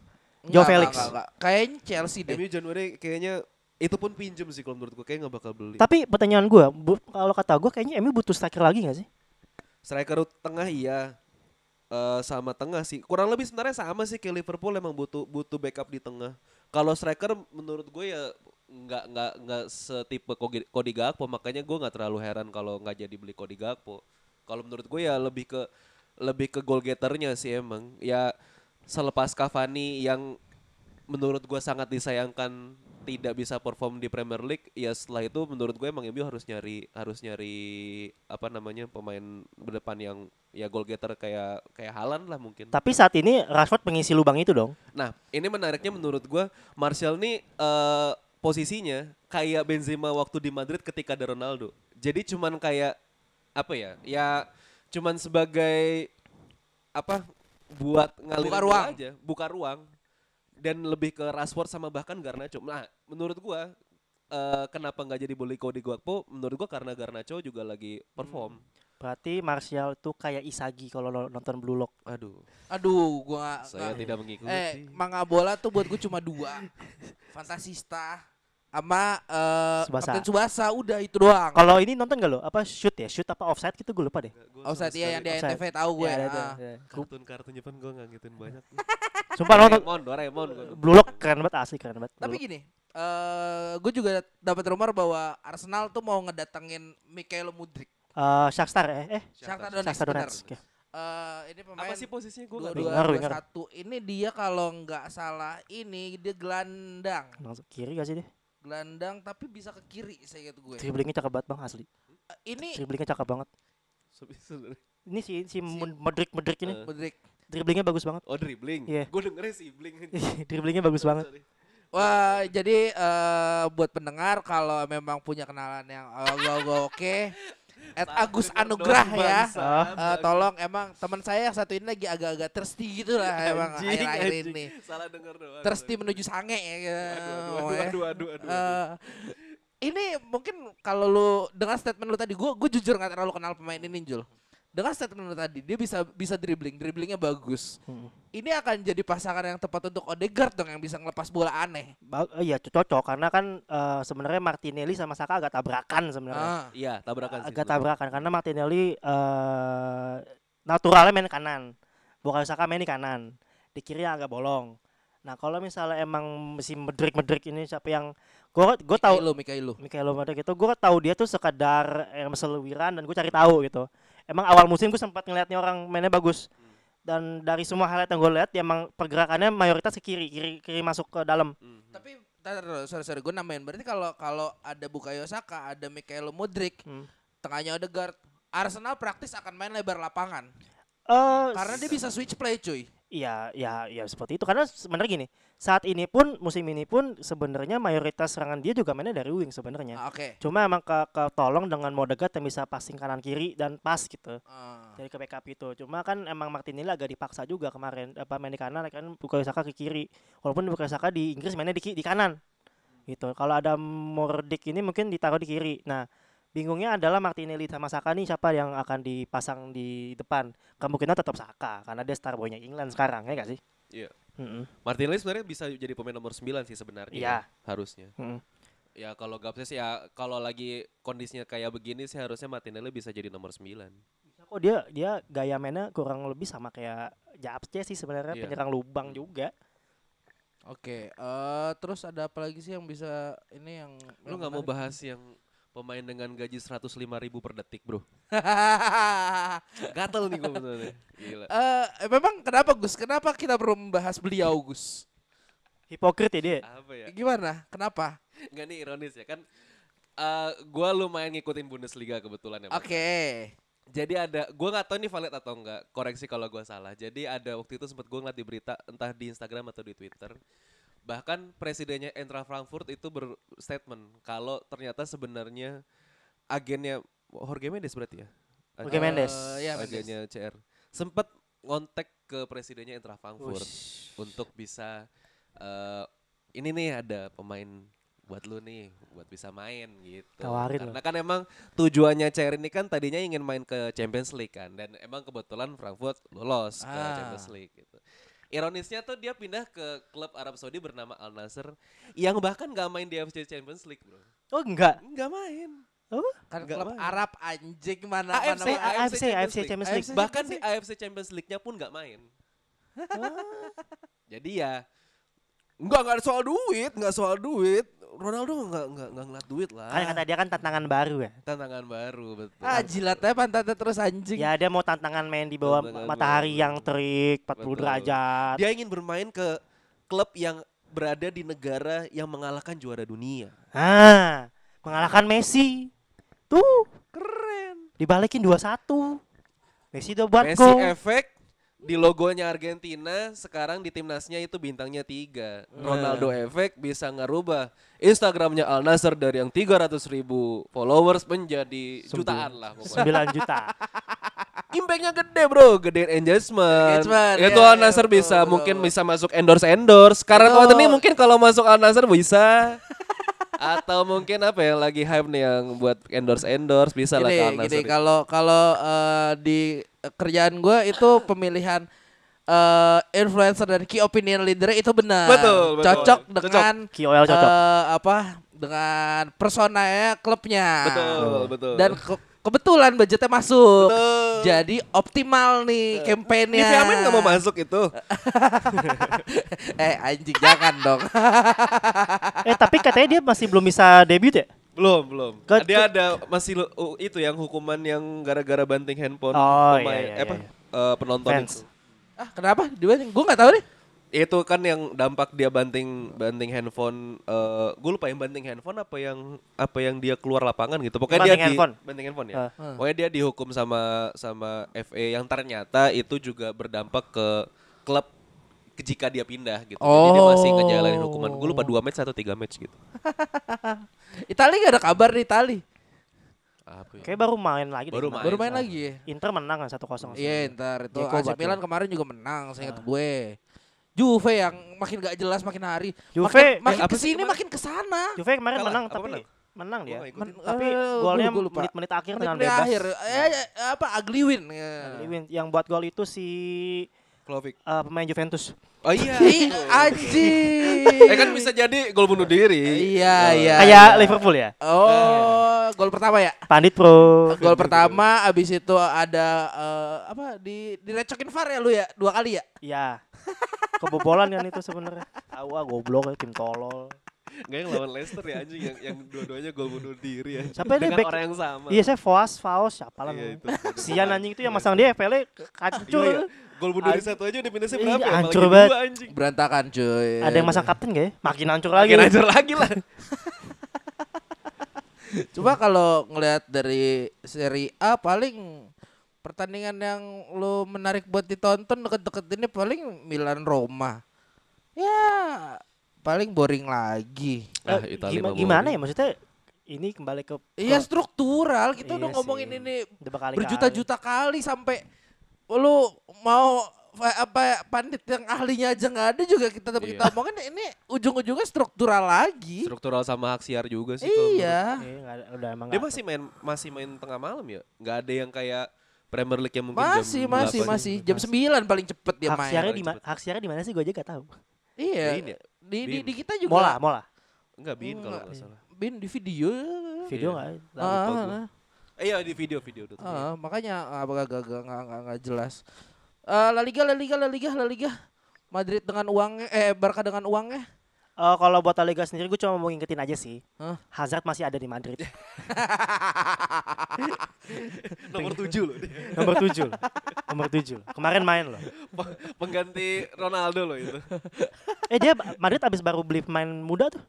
Joao Felix. Kayaknya Chelsea deh. MU Januari kayaknya itu pun pinjem sih kalau menurut gue kayak nggak bakal beli. Tapi pertanyaan gue, kalau kata gue kayaknya MU butuh striker lagi gak sih? Striker tengah iya. eh, sama tengah sih. Kurang lebih sebenarnya sama sih kayak Liverpool emang butuh butuh backup di tengah. Kalau striker menurut gue ya nggak nggak nggak setipe Cody Gakpo makanya gue nggak terlalu heran kalau nggak jadi beli Cody Gakpo. Kalau menurut gue ya lebih ke lebih ke goal getternya sih emang. Ya selepas Cavani yang menurut gue sangat disayangkan tidak bisa perform di Premier League ya setelah itu menurut gue emang MU harus nyari harus nyari apa namanya pemain berdepan yang ya goal getter kayak kayak Haaland lah mungkin. Tapi saat ini Rashford pengisi lubang itu dong. Nah, ini menariknya menurut gua Martial nih eh, posisinya kayak Benzema waktu di Madrid ketika ada Ronaldo. Jadi cuman kayak apa ya? Ya cuman sebagai apa buat ngalir Buka ruang. aja, buka ruang. Dan lebih ke Rashford sama bahkan Garnacho. Nah, menurut gua eh, kenapa nggak jadi boleh Cody Gakpo? Menurut gua karena Garnacho juga lagi perform. Berarti Martial tuh kayak Isagi kalau nonton Blue Lock. Aduh, Aduh, gua saya nggak- tidak mengikuti. Eh, manga bola tuh buat gue cuma dua. [LAUGHS] Fantasista sama eh Tsubasa. Kapten Subasa udah itu doang. Kalau ini nonton gak lo? Apa shoot ya? Shoot apa offside gitu gue lupa deh. Gua Offside iya yang di. NTV tahu gue. Ya, ada tuh, ah. ya. kartun-kartun Jepang gua nggak ngikutin banyak. [LAUGHS] Sumpah nonton Doraemon, Doraemon. Blue Lock keren banget asli keren banget. Tapi gini, eh gue juga dapat rumor bahwa Arsenal tuh mau ngedatengin Mikhail Mudrik. Eh, Shakhtar eh eh Shakhtar Donetsk. Shakhtar. Donetsk. Oke. Eh, ini pemain Apa sih posisinya gua dua dua satu. Ini dia kalau nggak salah ini dia gelandang, Langsung kiri gak sih dia? Gelandang tapi bisa ke kiri saya gitu gue. Dribblingnya cakep banget bang asli. Eh, ini Dribblingnya cakep banget. Ini si si Modric Modric ini Eh. Mudrik. dribblingnya bagus banget. Oh dribbling. Iya. Gue dengernya sih bling. [LAUGHS] dribblingnya bagus banget. Wah, jadi eh, buat pendengar kalau memang punya kenalan yang agak oke, at Agus Anugrah ya. Eh, tolong emang teman saya yang satu ini lagi agak-agak thirsty gitu lah [LAUGHS] emang akhir-akhir ini. Salah denger doang. Thirsty menuju sange ya. gitu. Aduh, aduh, aduh, aduh, aduh, aduh. Eh, ini mungkin kalau lu dengan statement lu tadi, gue gue jujur nggak terlalu kenal pemain ini Jul. Dengan statement lu tadi, dia bisa bisa dribbling, dribblingnya bagus. Hmm. Ini akan jadi pasangan yang tepat untuk Odegaard dong yang bisa ngelepas bola aneh. Ba- eh, iya cocok karena kan eh, sebenarnya Martinelli sama Saka agak tabrakan sebenarnya. Ah. Iya, tabrakan sih. agak tabrakan karena Martinelli eh naturalnya main kanan. Bukan Saka main di kanan. Di kiri agak bolong. Nah, kalau misalnya emang si Medrik-Medrik ini siapa yang gua gua tahu Mikailo, Mikailo. Mikaelo Modric itu gue tahu dia tuh sekadar Emerson Wiran dan gue cari tahu gitu. Emang awal musim gue sempat ngeliatnya orang mainnya bagus. Dan dari semua highlight yang gue lihat, ya emang pergerakannya mayoritas ke kiri, kiri, kiri masuk ke dalam. Mhm. Tapi tar, tar, sorry sorry gue nambahin berarti kalau kalau ada Bukayo Saka, ada Mikaelo Mudrik, Hmm. tengahnya Odegaard, Arsenal praktis akan main lebar lapangan Eh, karena dia bisa switch play cuy. Iya, ya, ya seperti itu. Karena sebenarnya gini, saat ini pun musim ini pun sebenarnya mayoritas serangan dia juga mainnya dari wing sebenarnya. Ah, Oke. Cuma emang ke ketolong dengan Modegat yang bisa passing kanan kiri dan pas gitu. Ah. Dari ke backup itu. Cuma kan emang Martinelli agak dipaksa juga kemarin apa main di kanan kan Bukayo Saka ke kiri. Walaupun Bukayo Saka di Inggris mainnya di, ki- di kanan. Gitu. Kalau ada Mordik ini mungkin ditaruh di kiri. Nah, bingungnya adalah Martinelli sama Saka nih siapa yang akan dipasang di depan. Kemungkinan tetap Saka karena dia star boy-nya England sekarang ya gak sih? Iya. Mm-mm. Martinelli sebenarnya bisa jadi pemain nomor 9 sih sebenarnya. Iya. Harusnya. Mm-mm. Ya kalau Gapses ya kalau lagi kondisinya kayak begini sih harusnya Martinelli bisa jadi nomor 9. Kok dia dia gaya mainnya kurang lebih sama kayak Japce sih sebenarnya Iya. penyerang lubang juga. Oke, eh terus ada apa lagi sih yang bisa ini yang Lu nggak mau bahas yang pemain dengan gaji 105 ribu per detik bro? [LAUGHS] Gatel nih gue bener Gila. Eh, memang kenapa Gus? Kenapa kita perlu membahas beliau Gus? Hipokrit ya dia. Apa ya? Gimana? Kenapa? Enggak nih ironis ya kan. eh gue lumayan ngikutin Bundesliga kebetulan ya. Bang. Oke. Jadi ada, gue nggak tahu ini valid atau enggak. Koreksi kalau gue salah. Jadi ada waktu itu sempat gue ngeliat di berita entah di Instagram atau di Twitter. Bahkan presidennya Eintracht Frankfurt itu berstatement kalau ternyata sebenarnya agennya Jorge Mendes berarti ya. Jorge Mendes. Eh, ya, Mendes. agennya CR sempat ngontek ke presidennya Eintracht Frankfurt untuk bisa eh, ini nih ada pemain buat lu nih buat bisa main gitu. Tawarin Karena kan emang tujuannya CR ini kan tadinya ingin main ke Champions League kan dan emang kebetulan Frankfurt lolos ke Ah. Champions League gitu. Ironisnya tuh dia pindah ke klub Arab Saudi bernama Al Nassr yang bahkan gak main di AFC Champions League, Bro. Oh enggak. Nggak main. Kan Nggak klub main. Arab anjing mana AFC, mana. AFC, AFC League. Champions League. Bahkan di AFC Champions League-nya pun nggak main. [LAUGHS] Jadi ya Enggak, enggak soal duit, enggak soal duit. Ronaldo enggak enggak enggak ngeliat duit lah. Kan kata dia kan tantangan baru ya. Tantangan baru, betul. Ah jilatnya pantatnya terus anjing. Ya dia mau tantangan main di bawah Tantangan matahari baru. yang terik 40 Betul. derajat. Dia ingin bermain ke klub yang berada di negara yang mengalahkan juara dunia. Ah, mengalahkan Messi. Tuh, Keren. dibalikin 2-1. Messi udah buat Messi gol. efek di logonya Argentina sekarang di timnasnya itu bintangnya tiga. Ronaldo efek bisa ngerubah Instagramnya Al Nassr dari yang 300 ribu followers menjadi jutaan lah pokoknya. 9 [LAUGHS] juta. Impactnya gede bro, gedein engagement. Engagement, Itu ya, Al Nassr betul, bisa betul. mungkin bisa masuk endorse endorse. Sekarang Betul. waktu ini mungkin kalau masuk Al Nassr bisa. Atau mungkin apa ya lagi hype nih yang buat endorse endorse bisa lah Al Gini, kalau kalau eh, di kerjaan gue itu pemilihan eh, influencer dan key opinion leader itu benar. Betul, betul. Cocok Cocok. dengan KOL cocok. eh, apa? Dengan personanya klubnya. Betul, betul. Dan ke- kebetulan budgetnya masuk. Betul. Jadi optimal nih kampanyenya. Nivea Men nggak mau masuk itu. [LAUGHS] eh anjing jangan dong. [LAUGHS] eh tapi katanya dia masih belum bisa debut ya? Belum, belum. Ke- Dia ke- ada masih uh, itu yang hukuman yang gara-gara banting handphone Oh, pemain- iya, iya, eh, apa iya. eh, penonton Fans. itu. ah, kenapa? Dia gue nggak tahu nih. Itu kan yang dampak dia banting banting handphone eh gue lupa yang banting handphone apa yang apa yang dia keluar lapangan gitu. Pokoknya dia Banting di handphone. banting handphone ya. Ah. Pokoknya dia dihukum sama sama FA yang ternyata itu juga berdampak ke klub ke- jika dia pindah gitu. Jadi dia masih Oh. ngejalanin hukuman. Gue lupa dua match atau tiga match gitu. [LAUGHS] Itali gak ada kabar nih Itali. Apa ya? Kayak baru main lagi deh Baru kemarin. Baru main lagi ya. Inter menang kan 1-0. Iya ntar itu Dzeko AC. Milan kemarin juga menang saya ingat gue. Juve yang makin gak jelas makin hari. Juve, makin, eh, makin apa sih ke sini kemarin? makin ke sana. Juve kemarin Kalah, menang apa tapi menang? menang dia. Men- Tapi eh, golnya gua- gua lupa. menit-menit akhir dengan Menit bebas. akhir. Eh, eh, apa ugly win. Ya. Win. Yang buat gol itu si Vlahovic. eh, pemain Juventus. Oh iya. Anjing. Eh kan bisa jadi gol bunuh diri. Iya, iya. Kayak iya. Liverpool ya. Oh, gol pertama ya? Pandit Pro. Gol pertama abis itu ada eh, apa di direcokin VAR ya lu ya? Dua kali ya? Iya. [LAUGHS] Kebobolan kan itu sebenarnya. Tahu ah goblok ya, tim tolol. Enggak yang lawan Leicester ya anjing yang yang dua-duanya gol bunuh diri ya. Siapa ini Dengan back- orang yang sama. Iya saya Foas, Faos, siapa lah Iya, namanya. itu. Sian anjing itu yang masang dia FL hancur. Iya, iya. Gol bunuh diri satu aja udah minusnya Iya, berapa ya? hancur banget. anjing. Berantakan cuy. Ada yang masang kapten gak ya? Makin hancur lagi. Makin hancur lagi lah. [LAUGHS] Coba kalau ngelihat dari seri A paling pertandingan yang lu menarik buat ditonton deket-deket ini paling Milan Roma. Ya paling boring lagi. Eh, Ah, Italia gima- mah gimana boring. ya maksudnya? Ini kembali ke Iya struktural kita Iya udah ngomongin sih. ini berjuta-juta kali sampai lu mau apa pandit yang ahlinya aja nggak ada juga kita tapi kita Iya. omongin ini ujung-ujungnya struktural lagi. Struktural sama hak siar juga sih. Iya. Iya, ada- udah emang Dia masih main masih main tengah malam ya? Nggak ada yang kayak Premier League yang mungkin Masih jam masih 8. masih jam 9 paling cepet dia hak main. siarnya paling di. Hak siarnya di mana sih gue aja gak tahu. Iya. Bin ya? Di, di, Bin. di kita juga. Mola, mola. Enggak bin kalau Enggak. nggak salah. Bin di video. Video Iya. nggak? Ah, gua. ah, Eh, iya di video-video udah. ah, makanya apa gak gak gak gak, gak, gak jelas. Eh, La Liga, La Liga, La Liga, La Liga. Madrid dengan uangnya, eh Barca dengan uangnya. Eh, kalau buat La Liga sendiri gue cuma mau ngingetin aja sih. Hah? Hazard masih ada di Madrid. [LAUGHS] Nomor 7 loh dia. Nomor 7 loh. Nomor 7. Kemarin main loh. Pengganti Ronaldo loh itu. Eh dia Madrid abis baru beli pemain muda tuh.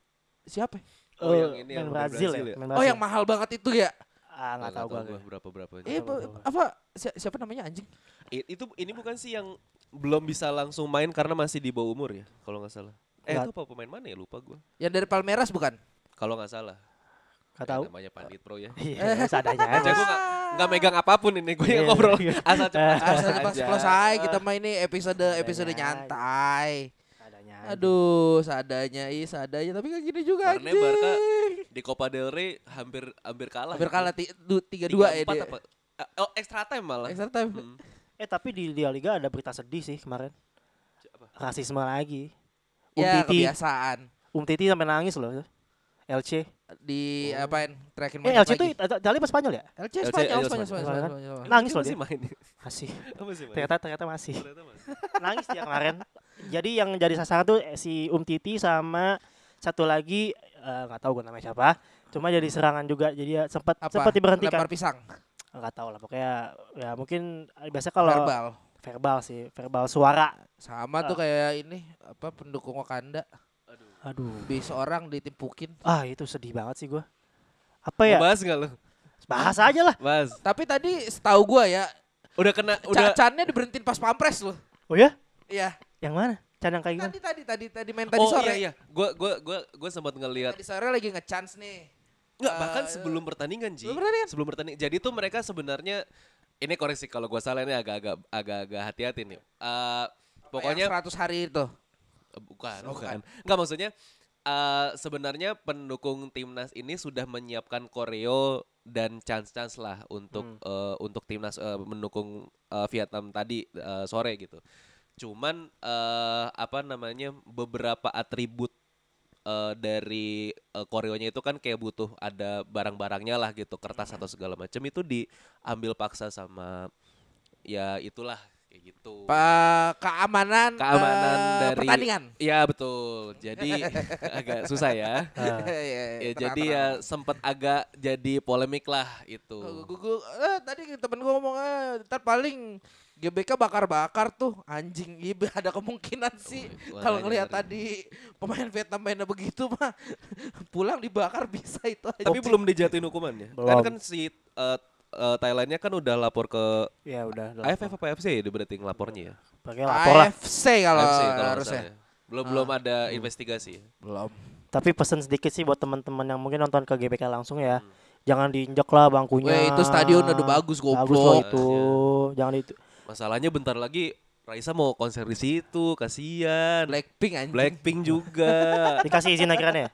Siapa? ya? Oh, Eh, yang ini main yang Brazil, Brazil ya. ya? main Oh Brazil. yang mahal banget itu ya? Ah nggak tahu gue. berapa berapa. Eh tahu, tahu. apa si- siapa namanya anjing? I- itu ini bukan sih yang belum bisa langsung main karena masih di bawah umur ya kalau nggak salah. Eh Nggak. itu apa pemain mana ya lupa gue. Yang dari Palmeiras bukan? Kalau nggak salah. Gak Eh, tahu. Namanya Pandit Pro ya. Iya, seadanya Aja gue nggak nggak megang apa pun ini gue yang Iya. ngobrol asal cepat Asal cepat aja. selesai kita main ini episode episode nyantai. Seadanya. Aduh, seadanya ih seadanya tapi kayak gini juga Barne anjing. Barca di Copa del Rey hampir hampir kalah. Hampir kalah tiga dua ya empat dia. apa? Eh, Oh extra time malah. Extra time. Hmm. Eh tapi di Liga Liga ada berita sedih sih kemarin. Apa? Rasisme lagi. Um Ya Titi, kebiasaan. Um Titi sampai nangis loh. LC. di apain tracking Eh menit LC itu Itali apa Spanyol ya? LC LC, Spanyol, Spanyol, Spanyol. Spanyol, Spanyol. Spanyol. Nangis loh dia. main. Masih. [LAUGHS] masih main. Ternyata ternyata masih. Ternyata masih. [LAUGHS] Nangis dia kemarin. Jadi yang jadi sasaran tuh eh, si Um Titi sama satu lagi eh, nggak tahu gue namanya siapa. Cuma jadi serangan juga. Jadi ya sempat Apa? sempat diberhentikan. Lempar pisang. Nggak tahu lah pokoknya ya mungkin eh, biasa kalau Verbal. Verbal sih, verbal suara. Sama tuh kayak ini apa pendukung Wakanda. Aduh. Bis orang ditimpukin. Ah itu sedih banget sih gua. Apa ya? Mau bahas nggak lo? Bahas aja lah. Bahas. Tapi tadi setahu gua ya, Udah kena udah udah Cannya diberhentiin pas pampres loh. Oh ya? Iya. Yang mana? Can yang kayak gimana? Tadi tadi tadi tadi main tadi Oh sore. iya iya. Gua gua gua gua sempat ngelihat Tadi sore lagi nge-chance nih. Enggak, bahkan Eh, sebelum pertandingan Ji. sebelum pertandingan. Sebelum pertandingan. Jadi tuh mereka sebenarnya ini koreksi kalau gua salah ini agak-agak agak-agak hati-hati nih. Eh pokoknya Yang 100 hari itu. Eh, Bukan, bukan. Enggak maksudnya eh sebenarnya pendukung timnas ini sudah menyiapkan koreo dan chance-chance lah untuk eh, untuk timnas eh, mendukung eh, Vietnam tadi eh, sore gitu. Cuman eh apa namanya beberapa atribut eh, dari eh, koreonya itu kan kayak butuh ada barang-barangnya lah gitu, kertas atau segala macam itu diambil paksa sama ya itulah kayak gitu. Pa keamanan Keamanan eh, dari pertandingan. Iya betul. Jadi [LAUGHS] agak susah ya. Ah. Iya, Ya, tenang, jadi tenang. ya sempat agak jadi polemik lah itu. Gua- eh, tadi temen gue ngomong eh, ntar paling GBK bakar-bakar tuh anjing iya ada kemungkinan sih wah, kalau ngelihat tadi pemain Vietnam mainnya begitu mah [LAUGHS] pulang dibakar bisa itu aja. Tapi belum dijatuhin hukumannya. Kan Belum. kan si eh, eh, Thailandnya kan udah lapor ke Ya udah. udah. AFF apa AFC ya berarti ngelapornya ya. Pakai lapor. AFC kalau AFC kalau harusnya. ya. Belum belum ada investigasi. Belum. Tapi pesan sedikit sih buat teman-teman yang mungkin nonton ke GBK langsung ya. Jangan diinjak lah bangkunya. Weh, itu stadion udah bagus, Bagus loh goblok. itu. Jangan itu. Masalahnya bentar lagi Raisa mau konser di situ, kasihan. Blackpink anjing. Blackpink juga. [LAUGHS] Dikasih izin akhirannya ya?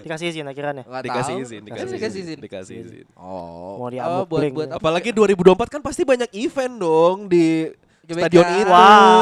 Dikasih izin akhirannya. Nggak dikasih tahu. izin, dikasih, dikasih izin, izin. dikasih izin. Oh. Mau oh, diamuk buat buat apa? Apalagi 2024 kan pasti banyak event dong di GBK. stadion itu. Wow.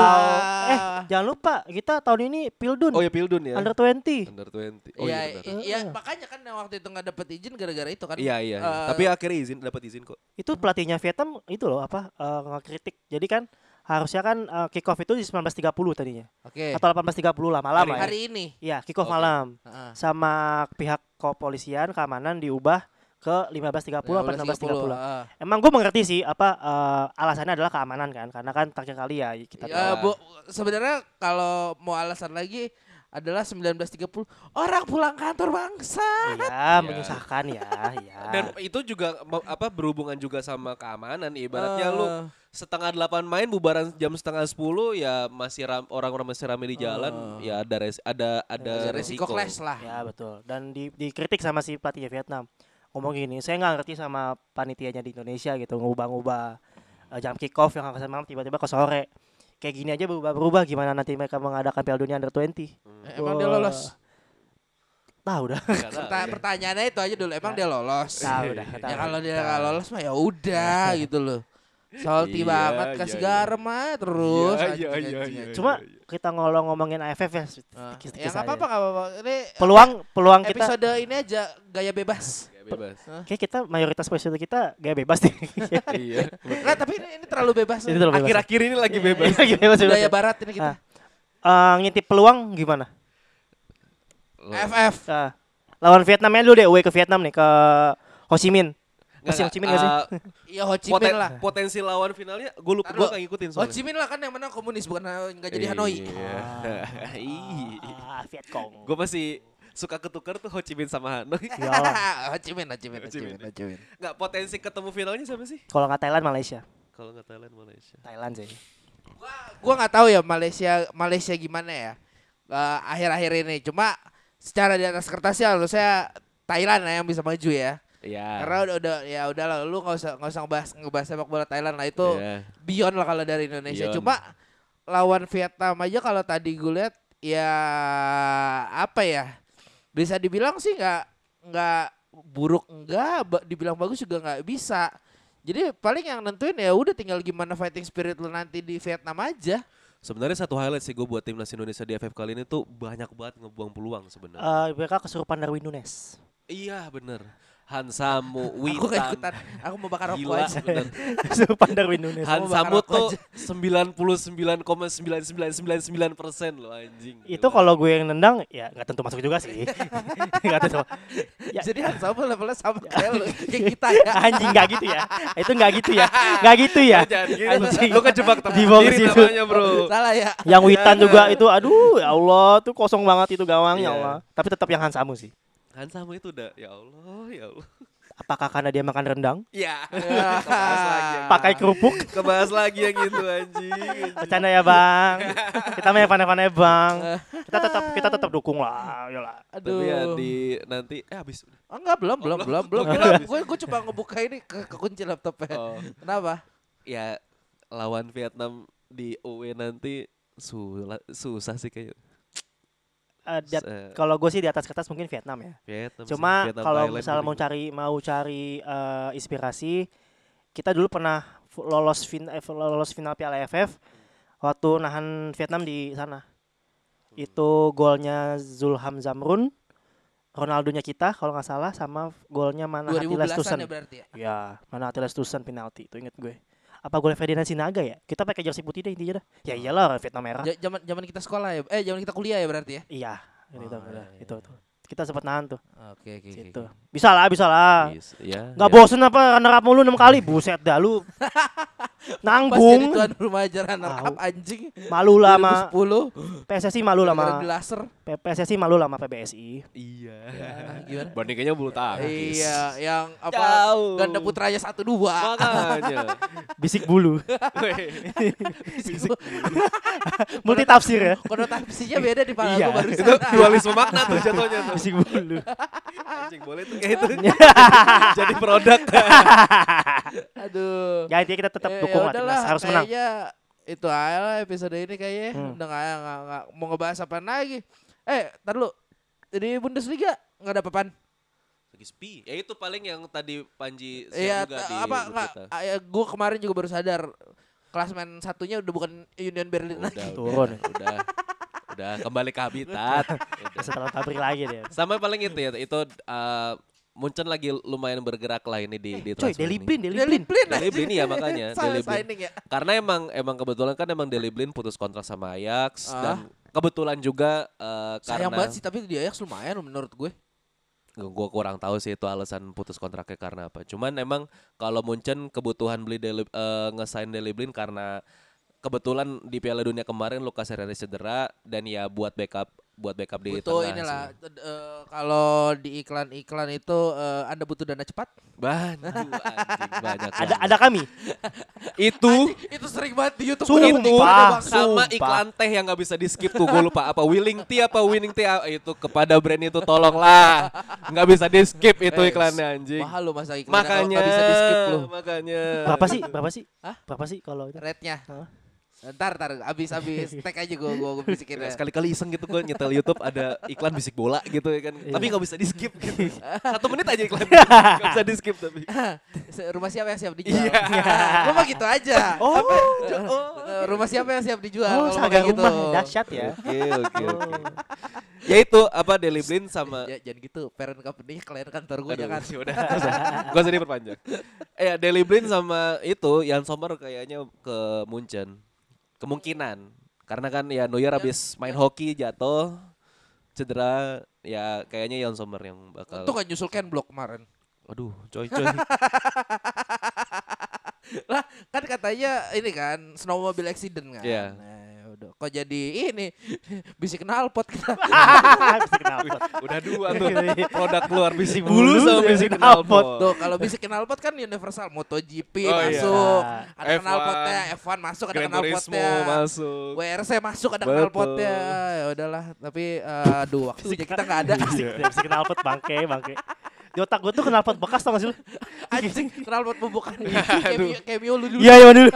Eh, jangan lupa kita tahun ini Pildun. Oh ya Pildun ya. Under 20. Under 20. Oh Iya, iya iya, makanya kan waktu itu nggak dapet izin gara-gara itu kan. Iya iya. iya. Eh, Tapi akhirnya izin dapat izin kok. Itu pelatihnya Vietnam itu loh apa eh, ngekritik. Jadi kan harusnya kan eh, kick off itu di 19.30 tadinya. Oke. Atau 18.30 lah malam Hari- lah ya. Hari ini. Iya, kick off Oke. malam. Heeh. Sama pihak kepolisian keamanan diubah ke 15.30 apa 16.30. Heeh. Emang gue mengerti sih apa eh, alasannya adalah keamanan kan karena kan terakhir kali ya kita Ya, tahu. Bu, sebenarnya kalau mau alasan lagi adalah 19.30 orang pulang kantor bangsa. Iya, menyusahkan ya, ya. Dan itu juga apa berhubungan juga sama keamanan. Ibaratnya lu Eh, setengah delapan main bubaran jam setengah sepuluh ya masih ram- orang-orang masih rame di jalan ya ada res- ada ada ada resiko resiko. clash lah. Ya betul. Dan di, dikritik sama si pelatihnya Vietnam. Ngomong gini, saya nggak ngerti sama panitianya di Indonesia gitu, ngubah-ngubah eh, jam kick off yang harusnya malam tiba-tiba ke sore. Kayak gini aja berubah-berubah gimana nanti mereka mengadakan Piala Dunia Under 20. Eh, Emang dia lolos. Tahu dah. Nggak tahu Perta- ya. pertanyaannya itu aja dulu. Emang dia lolos. Tahu dah. Ya kalau dia nggak lolos mah ya udah [LAUGHS] gitu loh. Salty Iya, banget kasih iya, iya. garam aja terus. Iya, iya, iya, iya. Cuma kita ngolong ngomongin AFF ya. Ah, sedikit-sedikit Ya nggak saja. apa-apa nggak apa-apa. Ini Peluang peluang kita episode ini aja gaya bebas. Bebas. kayak kita mayoritas episode kita gak bebas nih. [LAUGHS] iya. Enggak, tapi ini, ini terlalu bebas. Itu terlalu bebas. Akhir-akhir ini lagi bebas. Lagi bebas, bebas. Budaya barat ini kita. Ah. Eh, ngintip peluang gimana? FF. Ah, lawan Vietnam ya dulu deh, away ke Vietnam nih ke Ho Chi Minh. Masih Ho Chi Minh gak sih? Eh, [LAUGHS] Iya Ho Chi poten- Minh lah. Potensi lawan finalnya gue lupa gue gak ngikutin Ho soalnya. Chi Minh lah kan yang menang komunis bukan nggak jadi Hanoi. Iya. Iya. Ah, [LAUGHS] Vietcong. Gue masih suka ketukar tuh Ho Chi Minh sama Hanoi. Iyalah. [LAUGHS] Ho Chi Minh, Ho Chi Minh, Ho Chi Minh, Ho Chi Minh. Nggak potensi ketemu finalnya siapa sih? Kalau nggak Thailand Malaysia. Kalau nggak Thailand Malaysia. Thailand sih. Gua nggak tahu ya Malaysia Malaysia gimana ya Eh, akhir-akhir ini. Cuma secara di atas kertas ya harusnya Thailand lah yang bisa maju ya. Iya. Karena udah, udah ya udah lah lu nggak usah nggak usah ngebahas ngebahas sepak bola Thailand lah itu Iya. beyond lah kalau dari Indonesia. Beyond. Cuma lawan Vietnam aja kalau tadi gue lihat ya apa ya bisa dibilang sih nggak nggak buruk enggak dibilang bagus juga nggak bisa. Jadi paling yang nentuin ya udah tinggal gimana fighting spirit lu nanti di Vietnam aja. Sebenarnya satu highlight sih gue buat timnas Indonesia di AFF kali ini tuh banyak banget ngebuang peluang sebenarnya. Eh, mereka kesurupan Darwin Nunes. Iya bener. Hansamu, Aku gak Witan. ikutan. Aku mau bakar rokok Gila aja. Darwin Nunes. Han- Hansamu tuh 99,9999 persen loh anjing. Itu kalau gue yang nendang ya nggak tentu masuk juga sih. Nggak tentu. Ya, Jadi Han sama levelnya sama kayak lu, kayak kita ya. anjing nggak gitu ya. Itu nggak gitu ya. Nggak gitu ya. Gitu. Anjing. Lu kejebak tersendiri situ. namanya bro. Salah ya. Yang Witan juga itu aduh ya Allah tuh kosong banget itu gawang ya Iya. Allah. Tapi tetap yang Hansamu sih. Hansamu itu udah ya Allah ya Allah. Apakah karena dia makan rendang? Ya. [LAUGHS] Kebahas lagi yang Pakai kerupuk? Kebahas lagi yang itu anjing. Bercanda ya bang. Kita main pandai-pandai bang. Kita tetap kita tetap dukung lah. Yolah. Tapi Aduh. ya di nanti eh habis udah. Oh, enggak, belum, belum, belum, belum. Gue, gue coba ngebuka ini ke, ke kunci laptopnya. Oh. Kenapa? Ya lawan Vietnam di UE nanti sula- susah sih kayak Eh, at- Se- kalau gue sih di atas kertas mungkin Vietnam ya. Vietnam. Cuma kalau misalnya mau cari mau cari eh, inspirasi, kita dulu pernah lolos fin eh, lolos final Piala AFF waktu nahan Vietnam di sana. Hmm. Itu golnya Zulham Zamrun, Ronaldonya kita kalau nggak salah sama golnya mana 2010-an Tusen. ya berarti ya? Ya, mana Tusen penalti itu inget gue. Apa golnya Ferdinand Sinaga ya? Kita pakai jersey putih deh intinya dah. Ya iyalah Vietnam merah. Zaman zaman kita sekolah ya. Eh, zaman kita kuliah ya berarti ya? Iya, itu Oh, udah, iya, itu tuh. Kita sempat nahan tuh. Oke, oke, oke. Situ. Bisa lah, bisa lah. Yes, ya, Nggak ya. bosen apa runner up mulu 6 kali? Buset dah lu. [LAUGHS] Pas jadi Nanggung. tuan rumah aja runner up anjing. Malu lah sama 2010 PSSI malu lah sama di laser. P- PSSI malu lah sama PBSI. Iya. Ah, gimana? Bandingannya bulu tangkis. Iya, yang apa Jauh. ganda putranya satu dua. Makanya. [LAUGHS] Bisik bulu. Fisik. Multi tafsir ya. Konotasinya beda di pala Iya. barusan. itu dualisme makna tuh jatuhnya tuh. Bisik bulu. Anjing boleh tuh kayak itu. [LAUGHS] Jadi produk. [LAUGHS] Aduh. Ya intinya kita tetap Eh, dukung ya lah timnas. Harus menang. itu aja lah episode ini kayaknya. Hmm. Udah nggak mau ngebahas apa lagi. Eh, tar lu. Di Bundesliga nggak ada apa-apaan. Lagi sepi. Ya itu paling yang tadi Panji Iya, share juga di apa grup nggak? kita. ah, ya, Gue kemarin juga baru sadar klasmen satunya udah bukan Union Berlin Udah, lagi. Turun. udah, udah, udah kembali ke habitat. Udah. Setelah pabrik lagi dia. Sama paling itu ya, itu uh, Munchen lagi lumayan bergerak lah ini di di Eh, Coy, transfer Deli ini. Blin, Deli Deli Blin. Blin. Deli Blin iya makanya, [LAUGHS] Deli Blin. ya. Karena emang emang kebetulan kan emang Deli Blin putus kontrak sama Ajax Ah. dan kebetulan juga uh, Sayang karena banget sih tapi di Ajax lumayan menurut gue. gue kurang tahu sih itu alasan putus kontraknya karena apa. Cuman emang kalau Munchen kebutuhan beli Deli, eh, ngesign Deli Blin karena kebetulan di Piala Dunia kemarin Lucas Hernandez cedera dan ya buat backup buat backup di butuh tengah inilah eh, kalau di iklan-iklan itu eh, Anda butuh dana cepat. Banyak anjing banyak. Ada ada kami. [LAUGHS] itu itu sering banget di YouTube. Sumpah, Ada itu Bang. sama sumpah. iklan teh yang nggak bisa di skip tuh gue lupa apa willing tea apa winning tea ah, itu kepada brand itu tolonglah nggak bisa di skip itu iklannya anjing Mahal lo masa iklan makanya bisa di skip lo. makanya Berapa sih? Berapa sih? Hah? Berapa sih kalau itu? Rate-nya. Hah? Ntar, ntar, abis abis tag aja gue gue bisikin ya. sekali-kali iseng gitu gue nyetel YouTube ada iklan bisik bola gitu ya kan tapi nggak bisa di skip gitu [LAUGHS] satu menit aja iklan [LAUGHS] nggak bisa di skip tapi Rumah siapa yang siap dijual? Iya. [LAUGHS] Gue mah gitu aja. Oh, Eh, Rumah siapa yang siap dijual? oh saga kayak gitu. rumah dahsyat ya. oke oke oke ya itu apa Deli Blin sama Ya, jangan gitu, parent company klien kantor gue jangan. ya udah gue sedih perpanjang eh ya Deli Blin sama itu Jan Sommer kayaknya ke Munchen kemungkinan karena kan ya Neuer habis main hoki jatuh cedera ya kayaknya Jan Sommer yang bakal Untung gak nyusul Ken Block kemarin. aduh coy coy [LAUGHS] lah kan katanya ini kan snowmobile accident kan. Iya. Nah, ya. Kok jadi ini [LAUGHS] bisik knalpot kita. [LAUGHS] Bisik knalpot. [LAUGHS] udah dua tuh produk keluar bisik Bulu sama bisik bisik knalpot Tuh kalau bisik knalpot kan universal MotoGP Oh, iya. masuk. Ada F1. knalpotnya F1 masuk ada knalpotnya. masuk WRC masuk ada knalpotnya. Ya udahlah, tapi eh, aduh waktunya kita nggak ada. Bisik bisik knalpot bangke bangke. Di otak gue tuh knalpot bekas tau gak sih lu? Anjing knalpot pembukaan cameo, cameo lu dulu. Iya iya dulu.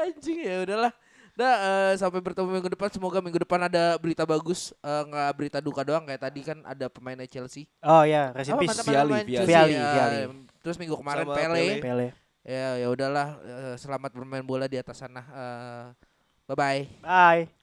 Anjing ya udahlah. Dah eh, sampai bertemu minggu depan semoga minggu depan ada berita bagus eh, nggak berita duka doang kayak tadi kan ada pemainnya Chelsea. Oh ya, rest in Apa, peace. mantan-mantan Viali, pemain Viali. Chelsea, Viali, ya. Viali. Terus minggu kemarin Sama Pele. Pele. Pele. Ya ya udahlah eh, selamat bermain bola di atas sana. Eh, bye bye. Bye.